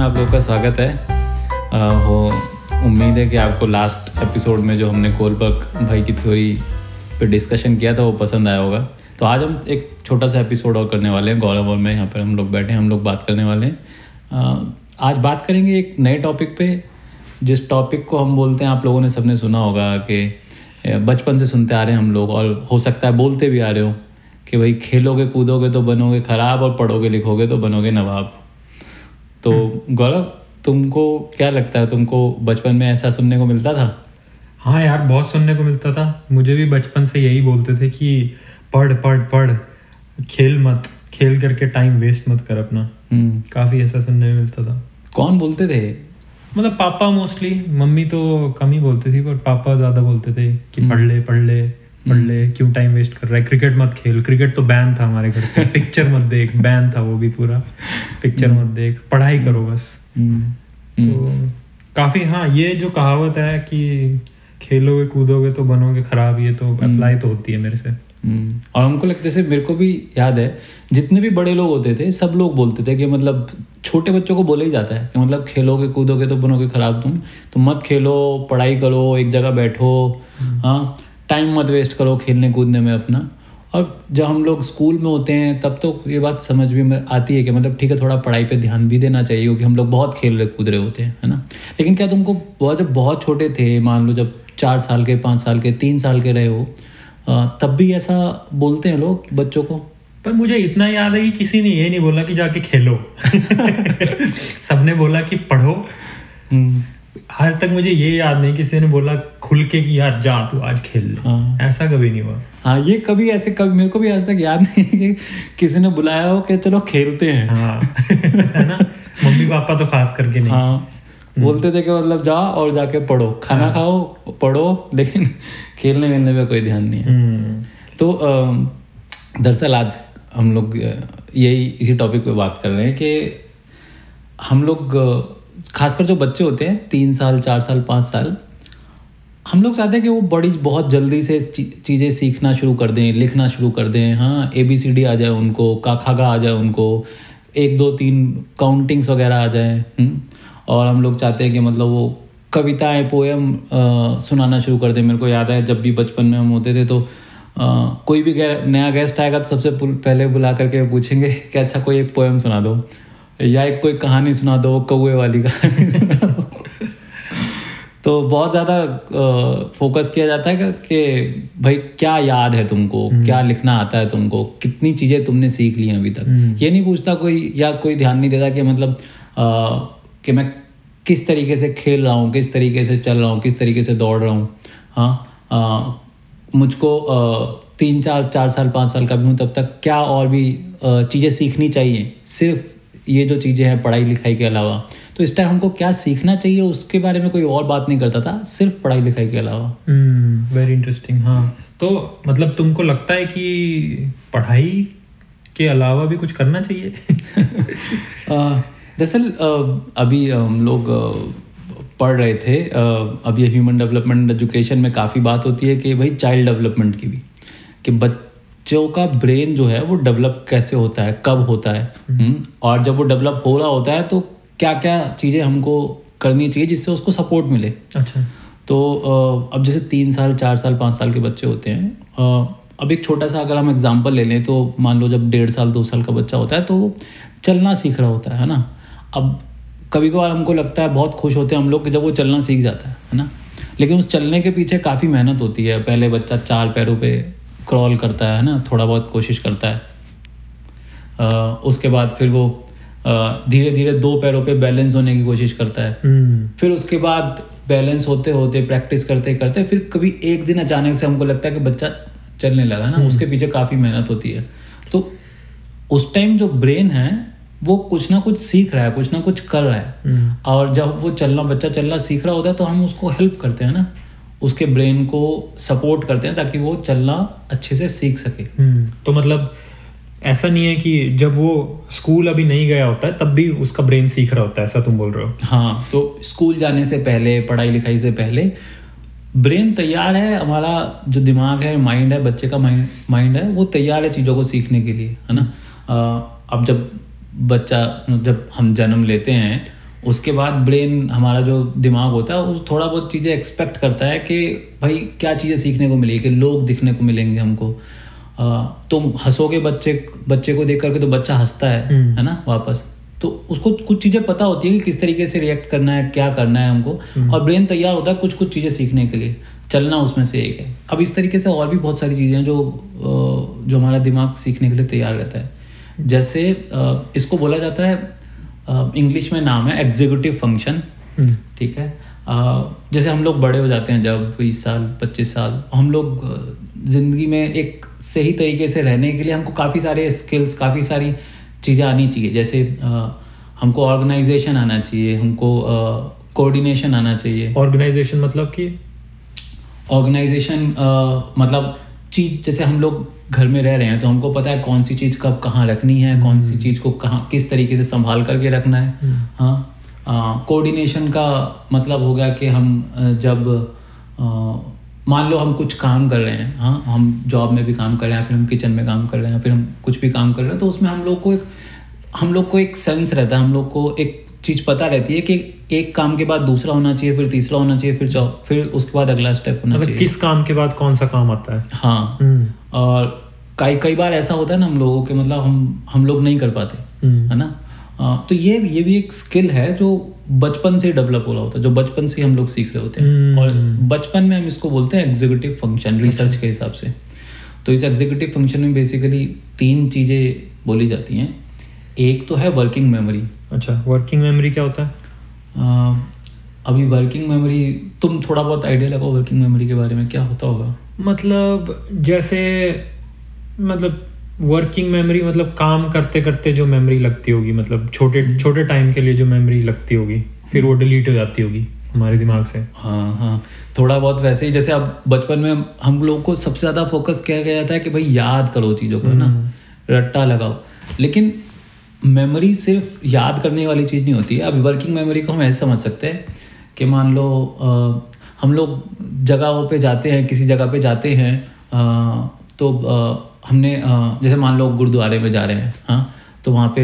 में आप लोगों का स्वागत है। हो, उम्मीद है कि आपको लास्ट एपिसोड में जो हमने कोलबर्ग भाई की थ्योरी पे डिस्कशन किया था, वो पसंद आया होगा। तो आज हम एक छोटा सा एपिसोड और करने वाले हैं, गौरव मैं यहाँ पर हम लोग बैठे हैं, हम लोग बात करने वाले हैं। आज बात करेंगे एक नए टॉपिक पे, जिस टॉपिक को हम बोलते हैं, आप लोगों ने सबने सुना होगा कि बचपन से सुनते आ रहे हैं हम लोग, और हो सकता है बोलते भी आ रहे हो कि भाई, खेलोगे, कूदोगे तो बनोगे, खराब और पढ़ोगे, लिखोगे तो बनोगे नवाब। तो गौरव तुमको क्या लगता है? तुमको बचपन में ऐसा सुनने को मिलता था? हाँ यार बहुत सुनने को मिलता था। मुझे भी बचपन से यही बोलते थे कि पढ़ पढ़ पढ़। खेल मत खेल करके टाइम वेस्ट मत कर अपना। हम्म, काफ़ी ऐसा सुनने में मिलता था। कौन बोलते थे? मतलब पापा मोस्टली मम्मी तो कम ही बोलती थी पर पापा ज़्यादा बोलते थे कि पढ़ ले पढ़ ले। पढ़ ले क्यों टाइम वेस्ट कर रहा है? क्रिकेट मत खेल। क्रिकेट तो बैन था हमारे घर पे। पिक्चर मत देख। बैन था वो भी पूरा। पिक्चर मत देख। पढ़ाई करो बस। हम्म, तो काफ़ी हाँ ये जो कहावत है कि खेलोगे कूदोगे तो बनोगे खराब ये तो अप्लाई तो होती है मेरे से। हम्म, और हमको लगता जैसे मेरे को भी याद है जितने भी बड़े लोग होते थे सब लोग बोलते थे कि मतलब छोटे बच्चों को बोला ही जाता है कि मतलब खेलोगे कूदोगे तो बनोगे खराब तुम। तो मत खेलो पढ़ाई करो एक जगह बैठो। हाँ टाइम मत वेस्ट करो खेलने कूदने में अपना। और जब हम लोग स्कूल में होते हैं तब तो ये बात समझ भी में आती है कि मतलब ठीक है थोड़ा पढ़ाई पे ध्यान भी देना चाहिए क्योंकि हम लोग बहुत खेल रहे कूद रहे होते हैं है ना? लेकिन क्या तुमको बहुत जब बहुत छोटे थे मान लो जब चार साल के पाँच साल के तीन साल के रहे हो तब भी ऐसा बोलते हैं लोग बच्चों को? पर मुझे इतना याद है कि किसी ने ये नहीं बोला कि जाके खेलो। सबने बोला कि पढ़ो। हम्म, आज तक मुझे ये याद नहीं किसी ने बोला खुल के कि यार जा तू आज खेल ले। हाँ। ऐसा कभी नहीं हुआ। हाँ ये कभी ऐसे कभी मेरे को भी आज तक याद नहीं कि किसी ने बुलाया हो कि चलो खेलते हैं। हाँ। है ना? मम्मी पापा तो खास करके नहीं। हाँ। बोलते थे कि मतलब जाओ और जाके पढ़ो। खाना हाँ। खाओ पढ़ो लेकिन खेलने वेलने में कोई ध्यान नहीं है। हम्म, तो दरअसल आज हम लोग यही इसी टॉपिक पे बात कर रहे हैं कि हम लोग खासकर जो बच्चे होते हैं तीन साल चार साल पाँच साल हम लोग चाहते हैं कि वो बड़ी बहुत जल्दी से चीज़ें सीखना शुरू कर दें लिखना शुरू कर दें हाँ ए बी सी डी आ जाए उनको का खागा आ जाए उनको एक दो तीन काउंटिंग्स वगैरह आ जाए हम्म? और हम लोग चाहते हैं कि मतलब वो कविताएँ पोएम सुनाना शुरू कर दें मेरे को याद है जब भी बचपन में हम होते थे तो अ, कोई भी गे- नया गेस्ट आएगा तो सबसे पहले बुला करके पूछेंगे कि अच्छा कोई एक पोएम सुना दो या एक कोई कहानी सुना दो कौए वाली कहानी सुना दो। तो बहुत ज़्यादा फोकस किया जाता है कि- भाई क्या याद है तुमको? क्या लिखना आता है तुमको? कितनी चीज़ें तुमने सीख ली हैं अभी तक? ये नहीं पूछता कोई या कोई ध्यान नहीं देता कि मतलब अ, कि मैं किस तरीके से खेल रहा हूँ किस तरीके से चल रहा हूँ किस तरीके से दौड़ रहा हूँ। हाँ मुझको तीन चार चार साल पाँच साल का भी हूँ तब तक क्या और भी चीज़ें सीखनी चाहिए? सिर्फ़ ये जो चीज़ें हैं पढ़ाई लिखाई के अलावा। तो इस टाइम हमको क्या सीखना चाहिए उसके बारे में कोई और बात नहीं करता था सिर्फ़ पढ़ाई लिखाई के अलावा। वेरी इंटरेस्टिंग हाँ। तो मतलब तुमको लगता है कि पढ़ाई के अलावा भी कुछ करना चाहिए? दरअसल अभी हम लोग पढ़ रहे थे। अब ये ह्यूमन डेवलपमेंट एजुकेशन में काफ़ी बात होती है कि भाई चाइल्ड डेवलपमेंट की भी कि बच्चों का ब्रेन जो है वो डेवलप कैसे होता है कब होता है हम्म, और जब वो डेवलप हो रहा होता है तो क्या क्या चीज़ें हमको करनी चाहिए जिससे उसको सपोर्ट मिले। अच्छा। तो अब जैसे तीन साल चार साल पाँच साल के बच्चे होते हैं अब एक छोटा सा अगर हम एग्जांपल ले लें तो मान लो जब डेढ़ साल दो साल का बच्चा होता है तो वो चलना सीख रहा होता है ना? अब कभी कभार हमको लगता है बहुत खुश होते हैं हम लोग कि जब वो चलना सीख जाता है है ना? लेकिन उस चलने के पीछे काफ़ी मेहनत होती है पहले बच्चा चार पैरों पे क्रॉल करता है ना? थोड़ा बहुत कोशिश करता है। अ, उसके बाद फिर वो धीरे धीरे दो पैरों पे बैलेंस होने की कोशिश करता है। हम्म। फिर उसके बाद बैलेंस होते होते प्रैक्टिस करते करते फिर कभी एक दिन अचानक से हमको लगता है कि बच्चा चलने लगा ना उसके पीछे काफ़ी मेहनत होती है। तो उस टाइम जो ब्रेन है वो कुछ ना कुछ सीख रहा है कुछ ना कुछ कर रहा है। हम्म, और जब वो चलना बच्चा चलना सीख रहा होता है तो हम उसको हेल्प करते हैं ना। उसके ब्रेन को सपोर्ट करते हैं ताकि वो चलना अच्छे से सीख सके। हम्म, तो मतलब ऐसा नहीं है कि जब वो स्कूल अभी नहीं गया होता है तब भी उसका ब्रेन सीख रहा होता है ऐसा तुम बोल रहे हो? हाँ। तो स्कूल जाने से पहले पढ़ाई लिखाई से पहले ब्रेन तैयार है हमारा जो दिमाग है माइंड है बच्चे का माइंड माइंड है वो तैयार है चीज़ों को सीखने के लिए है ना? अब जब बच्चा जब हम जन्म लेते हैं उसके बाद ब्रेन हमारा जो दिमाग होता है वो थोड़ा बहुत चीज़ें एक्सपेक्ट करता है कि भाई क्या चीज़ें सीखने को मिलेगी कि लोग दिखने को मिलेंगे हमको। तुम हंसोगे बच्चे बच्चे को देख करके तो बच्चा हंसता है हम्म। है ना वापस। तो उसको कुछ चीज़ें पता होती है कि किस तरीके से रिएक्ट करना है क्या करना है हमको। हम्म। और ब्रेन तैयार होता है कुछ कुछ चीज़ें सीखने के लिए चलना उसमें से एक है। अब इस तरीके से और भी बहुत सारी चीज़ें हैं जो जो हमारा दिमाग सीखने के लिए तैयार रहता है। जैसे इसको बोला जाता है इंग्लिश में नाम है एग्जीक्यूटिव फ़ंक्शन हम्म, ठीक है? जैसे हम लोग बड़े हो जाते हैं जब बीस साल पच्चीस साल हम लोग ज़िंदगी में एक सही तरीके से रहने के लिए हमको काफ़ी सारे स्किल्स काफ़ी सारी चीज़ें आनी चाहिए। जैसे हमको ऑर्गेनाइजेशन आना चाहिए हमको कोऑर्डिनेशन आना चाहिए। ऑर्गेनाइजेशन मतलब कि? ऑर्गेनाइजेशन मतलब चीज़ जैसे हम लोग घर में रह रहे हैं तो हमको पता है कौन सी चीज़ कब कहाँ रखनी है कौन सी चीज़ को कहाँ किस तरीके से संभाल करके रखना है। हाँ कोऑर्डिनेशन का मतलब हो गया कि हम जब मान लो हम कुछ काम कर रहे हैं हाँ हम जॉब में भी काम कर रहे हैं फिर हम किचन में काम कर रहे हैं फिर हम कुछ भी काम कर रहे हैं तो उसमें हम लोग को एक हम लोग को एक सेंस रहता है हम लोग को एक चीज़ पता रहती है कि एक काम के बाद दूसरा होना चाहिए फिर तीसरा होना चाहिए फिर फिर उसके बाद अगला स्टेप होना मतलब चाहिए। किस काम के बाद कौन सा काम आता है? हाँ। हम्म, और कई कई बार ऐसा होता है ना हम लोगों के मतलब हम हम लोग नहीं कर पाते हम्म, है ना? आ, तो ये ये भी एक स्किल है जो बचपन से डेवलप हो रहा होता है जो बचपन से हम लोग सीख रहे होते हैं। हम्म। और बचपन में हम इसको बोलते हैं एग्जीक्यूटिव फ़ंक्शन रिसर्च के हिसाब से। तो इस एग्जीक्यूटिव फ़ंक्शन में बेसिकली तीन चीज़ें बोली जाती हैं। एक तो है वर्किंग मेमोरी अच्छा वर्किंग मेमोरी क्या होता है? अभी वर्किंग मेमोरी तुम थोड़ा बहुत आइडिया लगाओ वर्किंग मेमोरी के बारे में क्या होता होगा? मतलब जैसे मतलब वर्किंग मेमोरी मतलब काम करते करते जो मेमोरी लगती होगी मतलब छोटे छोटे टाइम के लिए जो मेमोरी लगती होगी फिर वो डिलीट हो जाती होगी हमारे दिमाग से। हाँ हाँ। थोड़ा बहुत वैसे ही जैसे अब बचपन में हम लोग को सबसे ज़्यादा फोकस किया गया था कि भाई याद करो चीज़ों को है ना? रट्टा लगाओ। लेकिन मेमोरी सिर्फ़ याद करने वाली चीज़ नहीं होती है। अभी वर्किंग मेमोरी को हम ऐसे समझ सकते हैं कि मान लो हम लोग जगहों पे जाते हैं किसी जगह पे जाते हैं तो हमने जैसे मान लो गुरुद्वारे में जा रहे हैं हाँ तो वहाँ पे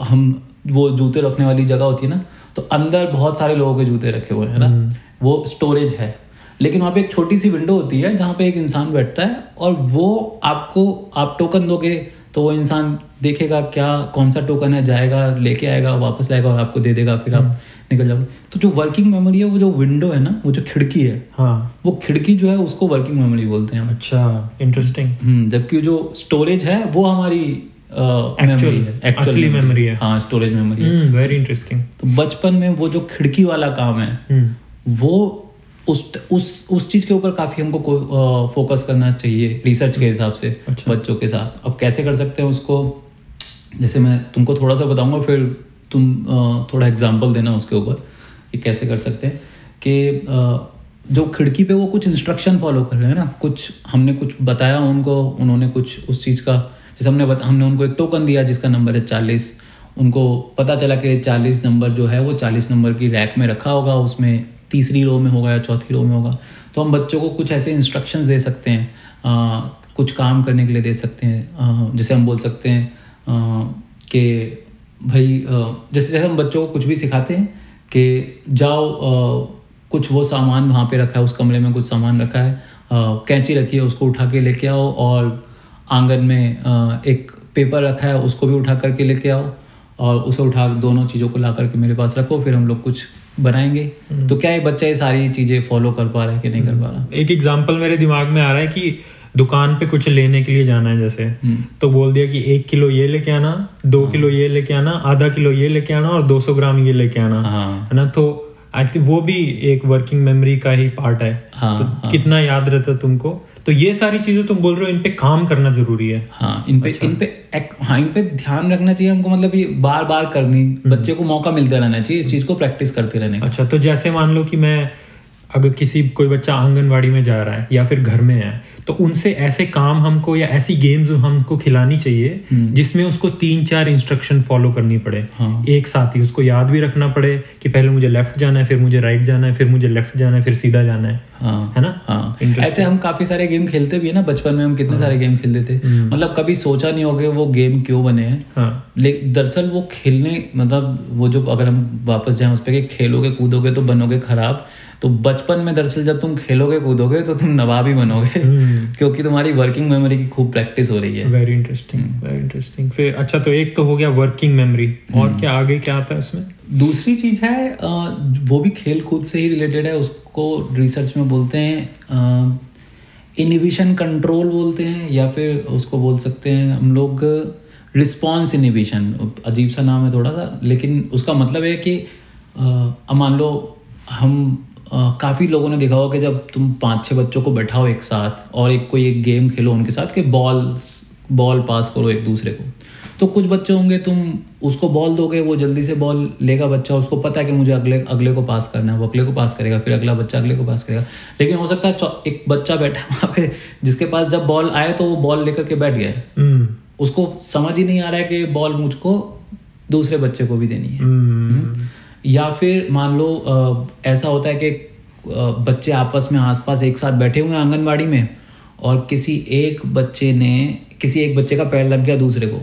हम वो जूते रखने वाली जगह होती है ना तो अंदर बहुत सारे लोगों के जूते रखे हुए हैं ना? वो स्टोरेज है। लेकिन वहाँ पे एक छोटी सी विंडो होती है जहाँ पे एक इंसान बैठता है और वो आपको आप टोकन दोगे तो वो इंसान देखेगा क्या कौन सा टोकन है जाएगा लेके आएगा वापस लाएगा और आपको दे देगा फिर आप निकल जाओगे। तो जो वर्किंग मेमोरी है वो जो विंडो है ना वो जो खिड़की है हाँ। वो खिड़की जो है उसको वर्किंग मेमोरी बोलते हैं अच्छा इंटरेस्टिंग हम्म, जबकि जो स्टोरेज है वो हमारी मेमोरी है actual असली memory है। हाँ स्टोरेज मेमोरी है। वेरी इंटरेस्टिंग तो बचपन में वो जो खिड़की वाला काम है वो उस उस उस चीज़ के ऊपर काफ़ी हमको फोकस करना चाहिए रिसर्च के हिसाब से अच्छा। बच्चों के साथ अब कैसे कर सकते हैं उसको जैसे मैं तुमको थोड़ा सा बताऊँगा फिर तुम थोड़ा एग्जांपल देना उसके ऊपर कि कैसे कर सकते हैं कि जो खिड़की पे वो कुछ इंस्ट्रक्शन फॉलो कर रहे हैं ना कुछ हमने कुछ बताया उनको उन्होंने कुछ उस चीज़ का जैसे हमने बता हमने उनको एक टोकन दिया जिसका नंबर है चालीस उनको पता चला कि चालीस नंबर जो है वो चालीस नंबर की रैक में रखा होगा उसमें तीसरी रो में होगा या चौथी रो में होगा। तो हम बच्चों को कुछ ऐसे इंस्ट्रक्शंस दे सकते हैं अ, कुछ काम करने के लिए दे सकते हैं जैसे हम बोल सकते हैं कि भाई जैसे जैसे हम बच्चों को कुछ भी सिखाते हैं कि जाओ अ, कुछ वो सामान वहाँ पे रखा है उस कमरे में कुछ सामान रखा है कैंची रखी है उसको उठा के लेके आओ और आँगन में एक पेपर रखा है उसको भी उठा करके लेके आओ। और उसे उठा दोनों चीज़ों को ला करके मेरे पास रखो फिर हम लोग कुछ बनाएँगे। तो क्या ये बच्चा ये सारी चीज़ें फॉलो कर पा रहा है कि नहीं कर पा रहा? एक एग्ज़ाम्पल मेरे दिमाग में आ रहा है कि दुकान पे कुछ लेने के लिए जाना है जैसे। तो बोल दिया कि एक किलो ये लेके आना दो किलो ये लेके आना आधा किलो ये लेके आना और 200 ग्राम ये लेके आना। हाँ। है ना? तो आई थिंक वो भी एक वर्किंग मेमोरी का ही पार्ट है। हाँ तो कितना याद रहता तुमको? तो ये सारी चीज़ें तुम बोल रहे हो इन पे काम करना ज़रूरी है। हाँ इन पे अच्छा। इन पे एक- हाँ इन पे ध्यान रखना चाहिए हमको मतलब ये बार बार करनी बच्चे को मौका मिलता रहना चाहिए इस चीज़ को प्रैक्टिस करते रहने का। अच्छा तो जैसे मान लो कि मैं अगर किसी कोई बच्चा आंगनवाड़ी में जा रहा है या फिर घर में है तो उनसे ऐसे काम हमको या ऐसी गेम्स हमको खिलानी चाहिए जिसमें उसको तीन चार इंस्ट्रक्शन फॉलो करनी पड़े। हाँ। एक साथ ही उसको याद भी रखना पड़े कि पहले मुझे लेफ़्ट जाना है फिर मुझे राइट जाना है फिर मुझे लेफ़्ट जाना है फिर सीधा जाना है। हाँ। है ना? हाँ। ऐसे हम काफ़ी सारे गेम खेलते भी है ना बचपन में हम कितने सारे गेम खेलते थे। मतलब कभी सोचा नहीं होगा वो गेम क्यों बने हैं। हाँ। लेकिन दरअसल वो खेलने मतलब वो जो अगर हम वापस जाएँ उस पर खेलोगे कूदोगे तो बनोगे खराब तो बचपन में दरअसल जब तुम खेलोगे कूदोगे तो तुम नवाब ही बनोगे। क्योंकि तुम्हारी वर्किंग मेमोरी की खूब प्रैक्टिस हो रही है। वेरी इंटरेस्टिंग वेरी इंटरेस्टिंग फिर अच्छा तो एक तो हो गया वर्किंग मेमोरी और क्या आगे क्या आता है उसमें? दूसरी चीज़ है वो भी खेल कूद से ही रिलेटेड है उसको रिसर्च में बोलते हैं इनिबिशन कंट्रोल बोलते हैं या फिर उसको बोल सकते हैं हम लोग रिस्पॉन्स इनिबिशन अजीब सा नाम है थोड़ा सा लेकिन उसका मतलब है कि मान लो हम काफ़ी लोगों ने देखा होगा कि जब तुम पाँच छः बच्चों को बैठाओ एक साथ और एक कोई एक गेम खेलो उनके साथ कि बॉल बॉल पास करो एक दूसरे को तो कुछ बच्चे होंगे तुम उसको बॉल दोगे वो जल्दी से बॉल लेगा बच्चा उसको पता है कि मुझे अगले अगले को पास करना है वो अगले को पास करेगा फिर अगला बच्चा अगले को पास करेगा। लेकिन हो सकता है एक बच्चा बैठा है वहाँ पे जिसके पास जब बॉल आए तो वो बॉल लेकर के बैठ गया हम्म। उसको समझ ही नहीं आ रहा है कि बॉल मुझको दूसरे बच्चे को भी देनी है। हम्म। या फिर मान लो अ, ऐसा होता है कि बच्चे आपस में आसपास एक साथ बैठे हुए हैं आंगनबाड़ी में और किसी एक बच्चे ने किसी एक बच्चे का पैर लग गया दूसरे को।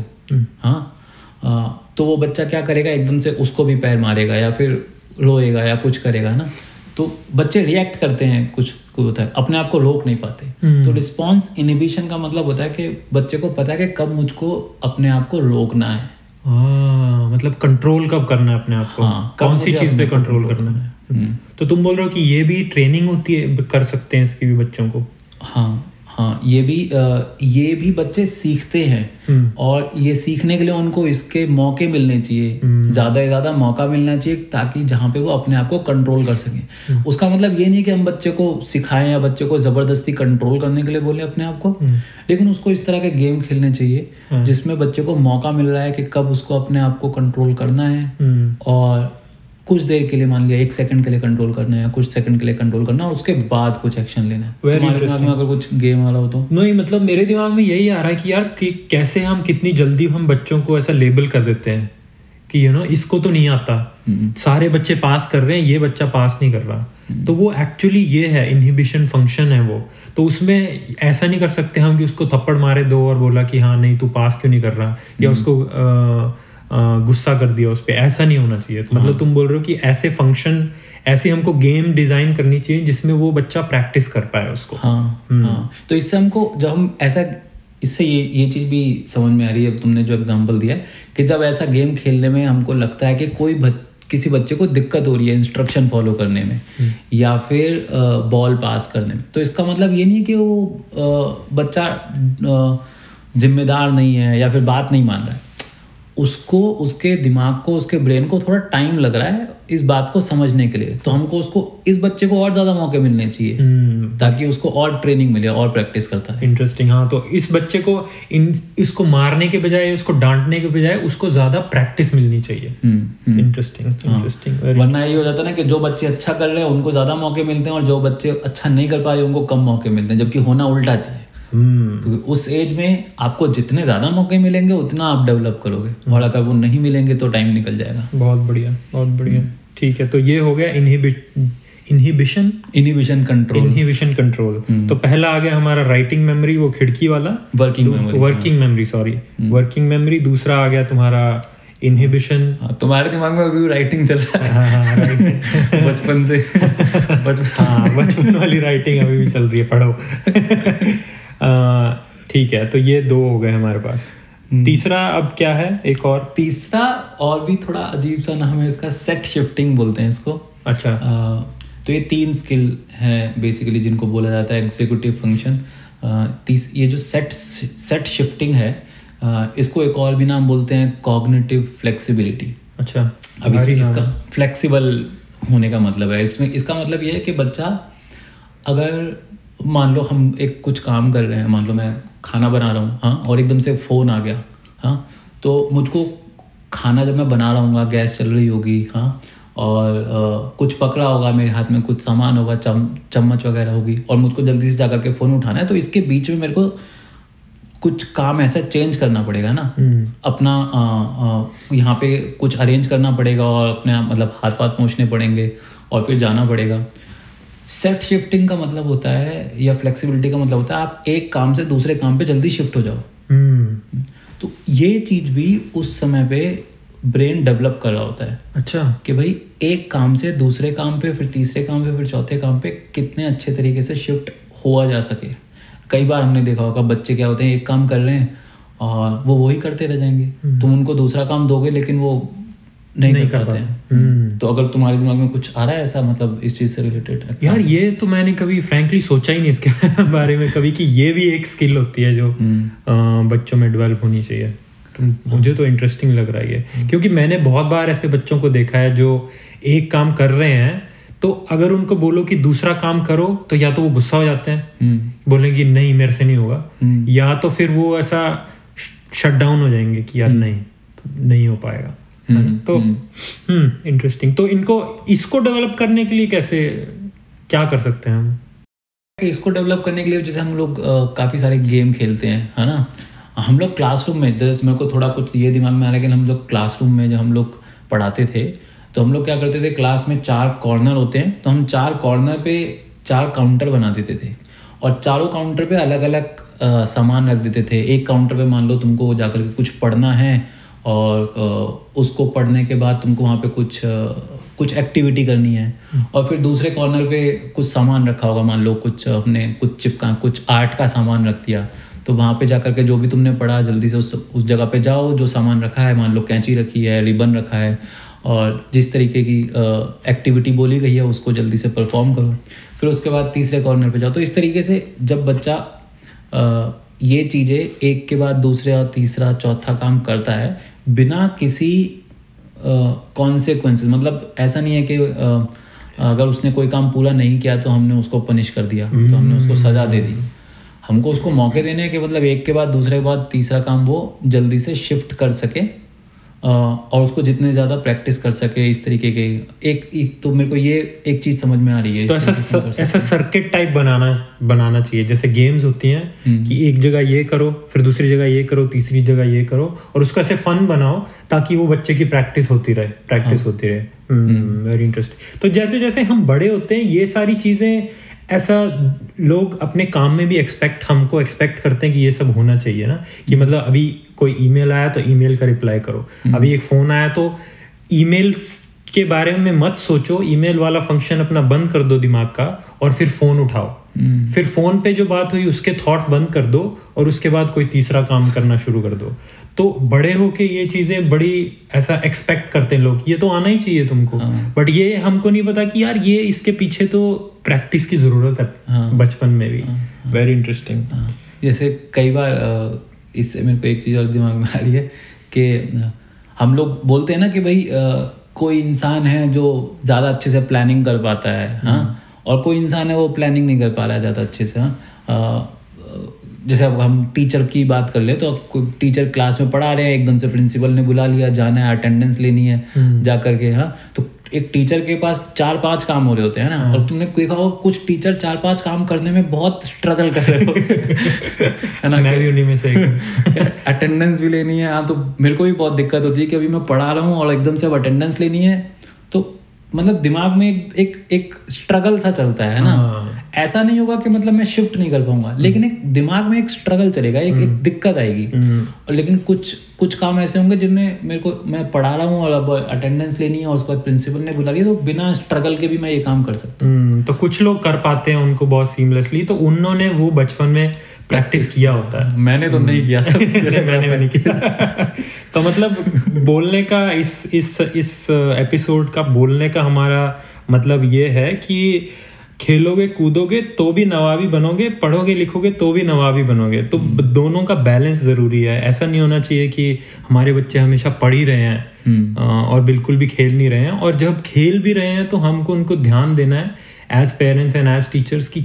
हाँ? अ, तो वो बच्चा क्या करेगा? एकदम से उसको भी पैर मारेगा या फिर रोएगा या कुछ करेगा ना? तो बच्चे रिएक्ट करते हैं कुछ कुछ होता है। अपने आप को रोक नहीं पाते। तो रिस्पॉन्स इनिबिशन का मतलब होता है कि बच्चे को पता है कि कब मुझको अपने आप को रोकना है। हाँ मतलब कंट्रोल कब करना है अपने आप को? हाँ, कौन सी चीज़ पे कंट्रोल करना है? तो तुम बोल रहे हो कि ये भी ट्रेनिंग होती है कर सकते हैं इसकी भी बच्चों को? हाँ हाँ ये भी ये भी बच्चे सीखते हैं और ये सीखने के लिए उनको इसके मौके मिलने चाहिए। ज़्यादा से ज़्यादा मौका मिलना चाहिए ताकि जहाँ पे वो अपने आप को कंट्रोल कर सकें। उसका मतलब ये नहीं कि हम बच्चे को सिखाएँ या बच्चे को ज़बरदस्ती कंट्रोल करने के लिए बोले अपने आप को। लेकिन उसको इस तरह के गेम खेलने चाहिए जिसमें बच्चे को मौका मिल रहा है कि कब उसको अपने आप को कंट्रोल करना है हम्म। और कुछ देर के लिए मान लिया एक सेकंड के लिए कंट्रोल करना है या कुछ सेकंड के लिए कंट्रोल करना और उसके बाद कुछ एक्शन लेना है। तुम्हारे दिमाग में अगर कुछ गेम वाला हो तो? नहीं मतलब मेरे दिमाग में यही आ रहा है कि यार कि कैसे हम कितनी जल्दी हम बच्चों को ऐसा लेबल कर देते हैं कि यू नो इसको तो नहीं आता। सारे बच्चे पास कर रहे हैं ये बच्चा पास नहीं कर रहा। तो वो एक्चुअली ये है इनहिबिशन फ़ंक्शन है वो। तो उसमें ऐसा नहीं कर सकते हम कि उसको थप्पड़ मारे दो और बोला कि हाँ नहीं तू पास क्यों नहीं कर रहा? या उसको अ, अ, गुस्सा कर दिया उस पर ऐसा नहीं होना चाहिए। तो मतलब तुम बोल रहे हो कि ऐसे फ़ंक्शन ऐसे हमको गेम डिज़ाइन करनी चाहिए जिसमें वो बच्चा प्रैक्टिस कर पाए उसको। हाँ हाँ। तो इससे हमको जब हम ऐसा इससे ये ये चीज़ भी समझ में आ रही है अब तुमने जो एग्जांपल दिया है कि जब ऐसा गेम खेलने में हमको लगता है कि कोई बच, किसी बच्चे को दिक्कत हो रही है इंस्ट्रक्शन फॉलो करने में या फिर बॉल पास करने में। तो इसका मतलब ये नहीं है कि वो बच्चा जिम्मेदार नहीं है या फिर बात नहीं मान रहा है। उसको उसके दिमाग को उसके ब्रेन को थोड़ा टाइम लग रहा है इस बात को समझने के लिए। तो हमको उसको इस बच्चे को और ज़्यादा मौके मिलने चाहिए हम्म। ताकि उसको और ट्रेनिंग मिले और प्रैक्टिस करता है इंटरेस्टिंग हाँ तो इस बच्चे को इन इसको मारने के बजाय उसको डांटने के बजाय उसको ज़्यादा प्रैक्टिस मिलनी चाहिए। हम्म, इंटरेस्टिंग इंटरेस्टिंग वरना ये हो जाता है ना कि जो बच्चे अच्छा कर रहे हैं उनको ज़्यादा मौके मिलते हैं और जो बच्चे अच्छा नहीं कर पा रहे उनको कम मौके मिलते हैं जबकि होना उल्टा चाहिए। हम्म। क्योंकि उस एज में आपको जितने ज़्यादा मौके मिलेंगे उतना आप डेवलप करोगे। और अगर वो नहीं मिलेंगे तो टाइम निकल जाएगा। बहुत बढ़िया बहुत बढ़िया। ठीक है तो ये हो गया inhibit inhibition inhibition control inhibition control तो पहला आ गया हमारा राइटिंग मेमोरी वो खिड़की वाला। Working memory working memory sorry working memory दूसरा आ गया तुम्हारा इनहिबिशन हाँ, तुम्हारे दिमाग में अभी राइटिंग चल रहा हाँ। हाँ है बचपन से। बचपन हाँ बचपन वाली राइटिंग अभी भी चल रही है पढ़ो। ठीक है तो ये दो हो गए हमारे पास। तीसरा अब क्या है? एक और। तीसरा और भी थोड़ा अजीब सा नाम है इसका सेट शिफ्टिंग बोलते हैं इसको। अच्छा। अ, तो ये तीन स्किल हैं बेसिकली जिनको बोला जाता है एग्जीक्यूटिव फ़ंक्शन तीस ये जो सेट सेट शिफ्टिंग है अ, इसको एक और भी नाम बोलते हैं कॉग्निटिव फ्लेक्सिबिलिटी अच्छा अब इस, भारी नाम इसका फ्लेक्सिबल होने का मतलब है। इसमें इसका मतलब ये है कि बच्चा अगर मान लो हम एक कुछ काम कर रहे हैं मान लो मैं खाना बना रहा हूँ हाँ और एकदम से फ़ोन आ गया हाँ तो मुझको खाना जब मैं बना रहा हूँ गैस चल रही होगी हाँ और अ, कुछ पकड़ा होगा मेरे हाथ में कुछ सामान होगा चम चम्मच वगैरह होगी और मुझको जल्दी से जा करके फ़ोन उठाना है तो इसके बीच में मेरे को कुछ काम ऐसा चेंज करना पड़ेगा ना। अपना अ, अ, यहाँ पे कुछ अरेंज करना पड़ेगा और अपने मतलब हाथ पाथ पहुँचने पड़ेंगे और फिर जाना पड़ेगा। सेट शिफ्टिंग का मतलब होता है या फ्लेक्सिबिलिटी का मतलब होता है आप एक काम से दूसरे काम पे जल्दी शिफ्ट हो जाओ। हम्म। तो ये चीज़ भी उस समय पे ब्रेन डेवलप कर रहा होता है। अच्छा। कि भाई एक काम से दूसरे काम पे फिर तीसरे काम पे फिर चौथे काम पे कितने अच्छे तरीके से शिफ्ट हुआ जा सके। कई बार हमने देखा होगा बच्चे क्या होते हैं एक काम कर रहे हैं और वो वही करते रह जाएँगे। तुम उनको दूसरा काम दोगे लेकिन वो नहीं, नहीं कर पाते। पाते। हैं हम्म। तो अगर तुम्हारे दिमाग में कुछ आ रहा है ऐसा मतलब इस चीज़ से रिलेटेड यार ये तो मैंने कभी फ्रैंकली सोचा ही नहीं इसके बारे में कभी कि ये भी एक स्किल होती है जो अ, बच्चों में डेवलप होनी चाहिए। तो मुझे तो इंटरेस्टिंग लग रहा है ये। क्योंकि मैंने बहुत बार ऐसे बच्चों को देखा है जो एक काम कर रहे हैं तो अगर उनको बोलो कि दूसरा काम करो तो या तो वो गुस्सा हो जाते हैं। हम्म। बोलेंगे नहीं मेरे से नहीं होगा। या तो फिर वो ऐसा शट डाउन हो जाएँगे कि यार नहीं नहीं हो पाएगा। है? तो हम्म इंटरेस्टिंग तो इनको इसको डेवलप करने के लिए कैसे क्या कर सकते हैं हम? इसको डेवलप करने के लिए जैसे हम लोग काफ़ी सारे गेम खेलते हैं है ना? हम लोग क्लासरूम में जैसे मेरे को थोड़ा कुछ ये दिमाग में आ रहा है कि हम लोग क्लासरूम में जब हम लोग पढ़ाते थे तो हम लोग क्या करते थे क्लास में चार कॉर्नर होते हैं तो हम चार कॉर्नर पे चार काउंटर बना देते थे। और चारों काउंटर पे अलग अलग सामान रख देते थे। एक काउंटर पे मान लो तुमको जाकर के कुछ पढ़ना है और उसको पढ़ने के बाद तुमको वहाँ पे कुछ कुछ एक्टिविटी करनी है। और फिर दूसरे कॉर्नर पे कुछ सामान रखा होगा मान लो कुछ अपने कुछ चिपका कुछ आर्ट का सामान रख दिया। तो वहाँ पे जाकर के जो भी तुमने पढ़ा जल्दी से उस उस जगह पे जाओ जो सामान रखा है मान लो कैंची रखी है रिबन रखा है और जिस तरीके की एक्टिविटी बोली गई है उसको जल्दी से परफॉर्म करो। फिर उसके बाद तीसरे कॉर्नर पे जाओ। तो इस तरीके से जब बच्चा ये चीज़ें एक के बाद दूसरे और तीसरा चौथा काम करता है बिना किसी कॉन्सिक्वेंसेस मतलब ऐसा नहीं है कि uh, अगर उसने कोई काम पूरा नहीं किया तो हमने उसको पनिश कर दिया तो हमने उसको सजा दे दी। हमको उसको मौके देने के मतलब एक के बाद दूसरे के बाद तीसरा काम वो जल्दी से शिफ्ट कर सके। और उसको जितने ज़्यादा प्रैक्टिस कर सके इस तरीके के एक तो मेरे को ये एक चीज़ समझ में आ रही है तो ऐसा ऐसा सर्किट टाइप बनाना बनाना चाहिए। जैसे गेम्स होती हैं कि एक जगह ये करो फिर दूसरी जगह ये करो तीसरी जगह ये करो और उसको ऐसे फन बनाओ ताकि वो बच्चे की प्रैक्टिस होती रहे प्रैक्टिस हाँ। होती रहे। वेरी इंटरेस्टिंग तो जैसे जैसे हम बड़े होते हैं ये सारी चीज़ें ऐसा लोग अपने काम में भी एक्सपेक्ट हमको एक्सपेक्ट करते हैं कि ये सब होना चाहिए ना कि मतलब अभी कोई ईमेल आया तो ईमेल का रिप्लाई करो। अभी एक फ़ोन आया तो ईमेल के बारे में मत सोचो ईमेल वाला फ़ंक्शन अपना बंद कर दो दिमाग का और फिर फ़ोन उठाओ। फिर फ़ोन पे जो बात हुई उसके थॉट बंद कर दो और उसके बाद कोई तीसरा काम करना शुरू कर दो। तो बड़े होके ये चीज़ें बड़ी ऐसा एक्सपेक्ट करते हैं लोग ये तो आना ही चाहिए तुमको। बट ये हमको नहीं पता कि यार ये इसके पीछे तो प्रैक्टिस की ज़रूरत है बचपन में भी। वेरी इंटरेस्टिंग हाँ, जैसे कई बार इससे मेरे को एक चीज़ और दिमाग में आ रही है कि हम लोग बोलते हैं ना कि भाई अ, कोई इंसान है जो ज़्यादा अच्छे से प्लानिंग कर पाता है हाँ? और कोई इंसान है वो प्लानिंग नहीं कर पा रहा है ज़्यादा अच्छे से हाँ? जैसे अब हम टीचर की बात कर ले तो कोई टीचर क्लास में पढ़ा रहे हैं एकदम से प्रिंसिपल ने बुला लिया जाना है अटेंडेंस लेनी है जा करके हाँ? तो एक टीचर के पास चार पाँच काम हो रहे होते हैं ना और तुमने देखा हो कुछ टीचर चार पाँच काम करने में बहुत स्ट्रगल कर रहे हो। है ना? मैं भी उन्हीं में से अटेंडेंस भी लेनी है? हाँ तो मेरे को भी बहुत दिक्कत होती है कि अभी मैं पढ़ा रहा हूँ और एकदम से अब अटेंडेंस लेनी है तो मतलब दिमाग में एक एक, एक स्ट्रगल सा चलता है ना? हाँ। ऐसा नहीं होगा कि मतलब मैं शिफ्ट नहीं कर पाऊँगा। लेकिन एक दिमाग में एक स्ट्रगल चलेगा एक एक दिक्कत आएगी। और लेकिन कुछ कुछ काम ऐसे होंगे जिनमें मेरे को मैं पढ़ा रहा हूँ और अब अटेंडेंस लेनी है और उसके बाद प्रिंसिपल ने बुला लिया तो बिना स्ट्रगल के भी मैं ये काम कर सकता हूँ। तो कुछ लोग कर पाते हैं उनको बहुत सीमलेसली तो उन्होंने वो बचपन में प्रैक्टिस किया होता है। मैंने तो नहीं किया मैंने भी नहीं किया। तो मतलब बोलने का इस इस इस एपिसोड का बोलने का हमारा मतलब ये है कि खेलोगे कूदोगे तो भी नवाबी बनोगे पढ़ोगे लिखोगे तो भी नवाबी बनोगे। तो दोनों का बैलेंस ज़रूरी है। ऐसा नहीं होना चाहिए कि हमारे बच्चे हमेशा पढ़ ही रहे हैं और बिल्कुल भी खेल नहीं रहे हैं। और जब खेल भी रहे हैं तो हमको उनको ध्यान देना है as parents and as teachers की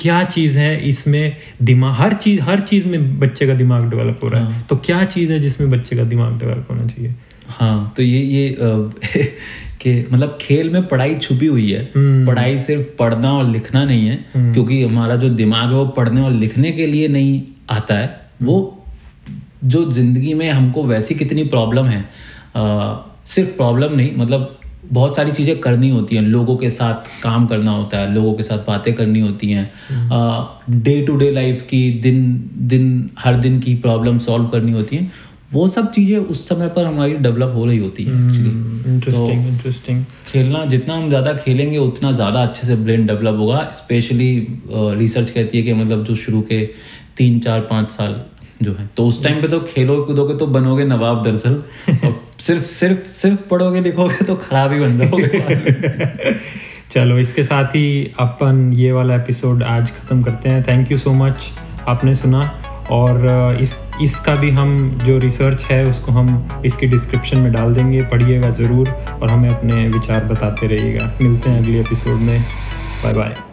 क्या चीज़ है इसमें दिमाग हर चीज़ हर चीज़ में बच्चे का दिमाग डेवलप हो रहा है। तो क्या चीज़ है जिसमें बच्चे का दिमाग डेवलप होना चाहिए? हाँ तो ये ये कि मतलब खेल में पढ़ाई छुपी हुई है। हम्म। पढ़ाई सिर्फ़ पढ़ना और लिखना नहीं है क्योंकि हमारा जो दिमाग है वो पढ़ने और लिखने के लिए नहीं आता है। वो जो ज़िंदगी में हमको वैसी कितनी प्रॉब्लम है अ, सिर्फ़ प्रॉब्लम नहीं मतलब बहुत सारी चीज़ें करनी होती हैं। लोगों के साथ काम करना होता है लोगों के साथ बातें करनी होती हैं। डे टू डे लाइफ की दिन दिन हर दिन की प्रॉब्लम सॉल्व करनी होती हैं। वो सब चीज़ें उस समय पर हमारी डेवलप हो रही होती हैं एक्चुअली इंटरेस्टिंग इंटरेस्टिंग खेलना जितना हम ज़्यादा खेलेंगे उतना ज़्यादा अच्छे से ब्रेन डेवलप होगा। स्पेशली रिसर्च कहती है कि मतलब जो शुरू के तीन चार पाँच साल जो है। तो उस टाइम पे तो खेलो कूदोगे तो बनोगे नवाब दरअसल। सिर्फ़ सिर्फ़ सिर्फ़ पढ़ोगे, लिखोगे तो खराब ही बन जाओगे। चलो, इसके साथ ही अपन ये वाला एपिसोड आज ख़त्म करते हैं। थैंक यू सो मच आपने सुना। और इस, इसका भी हम जो रिसर्च है, उसको हम इसकी डिस्क्रिप्शन में डाल देंगे। पढ़िएगा ज़रूर और हमें अपने विचार बताते रहिएगा। मिलते हैं अगले एपिसोड में। Bye bye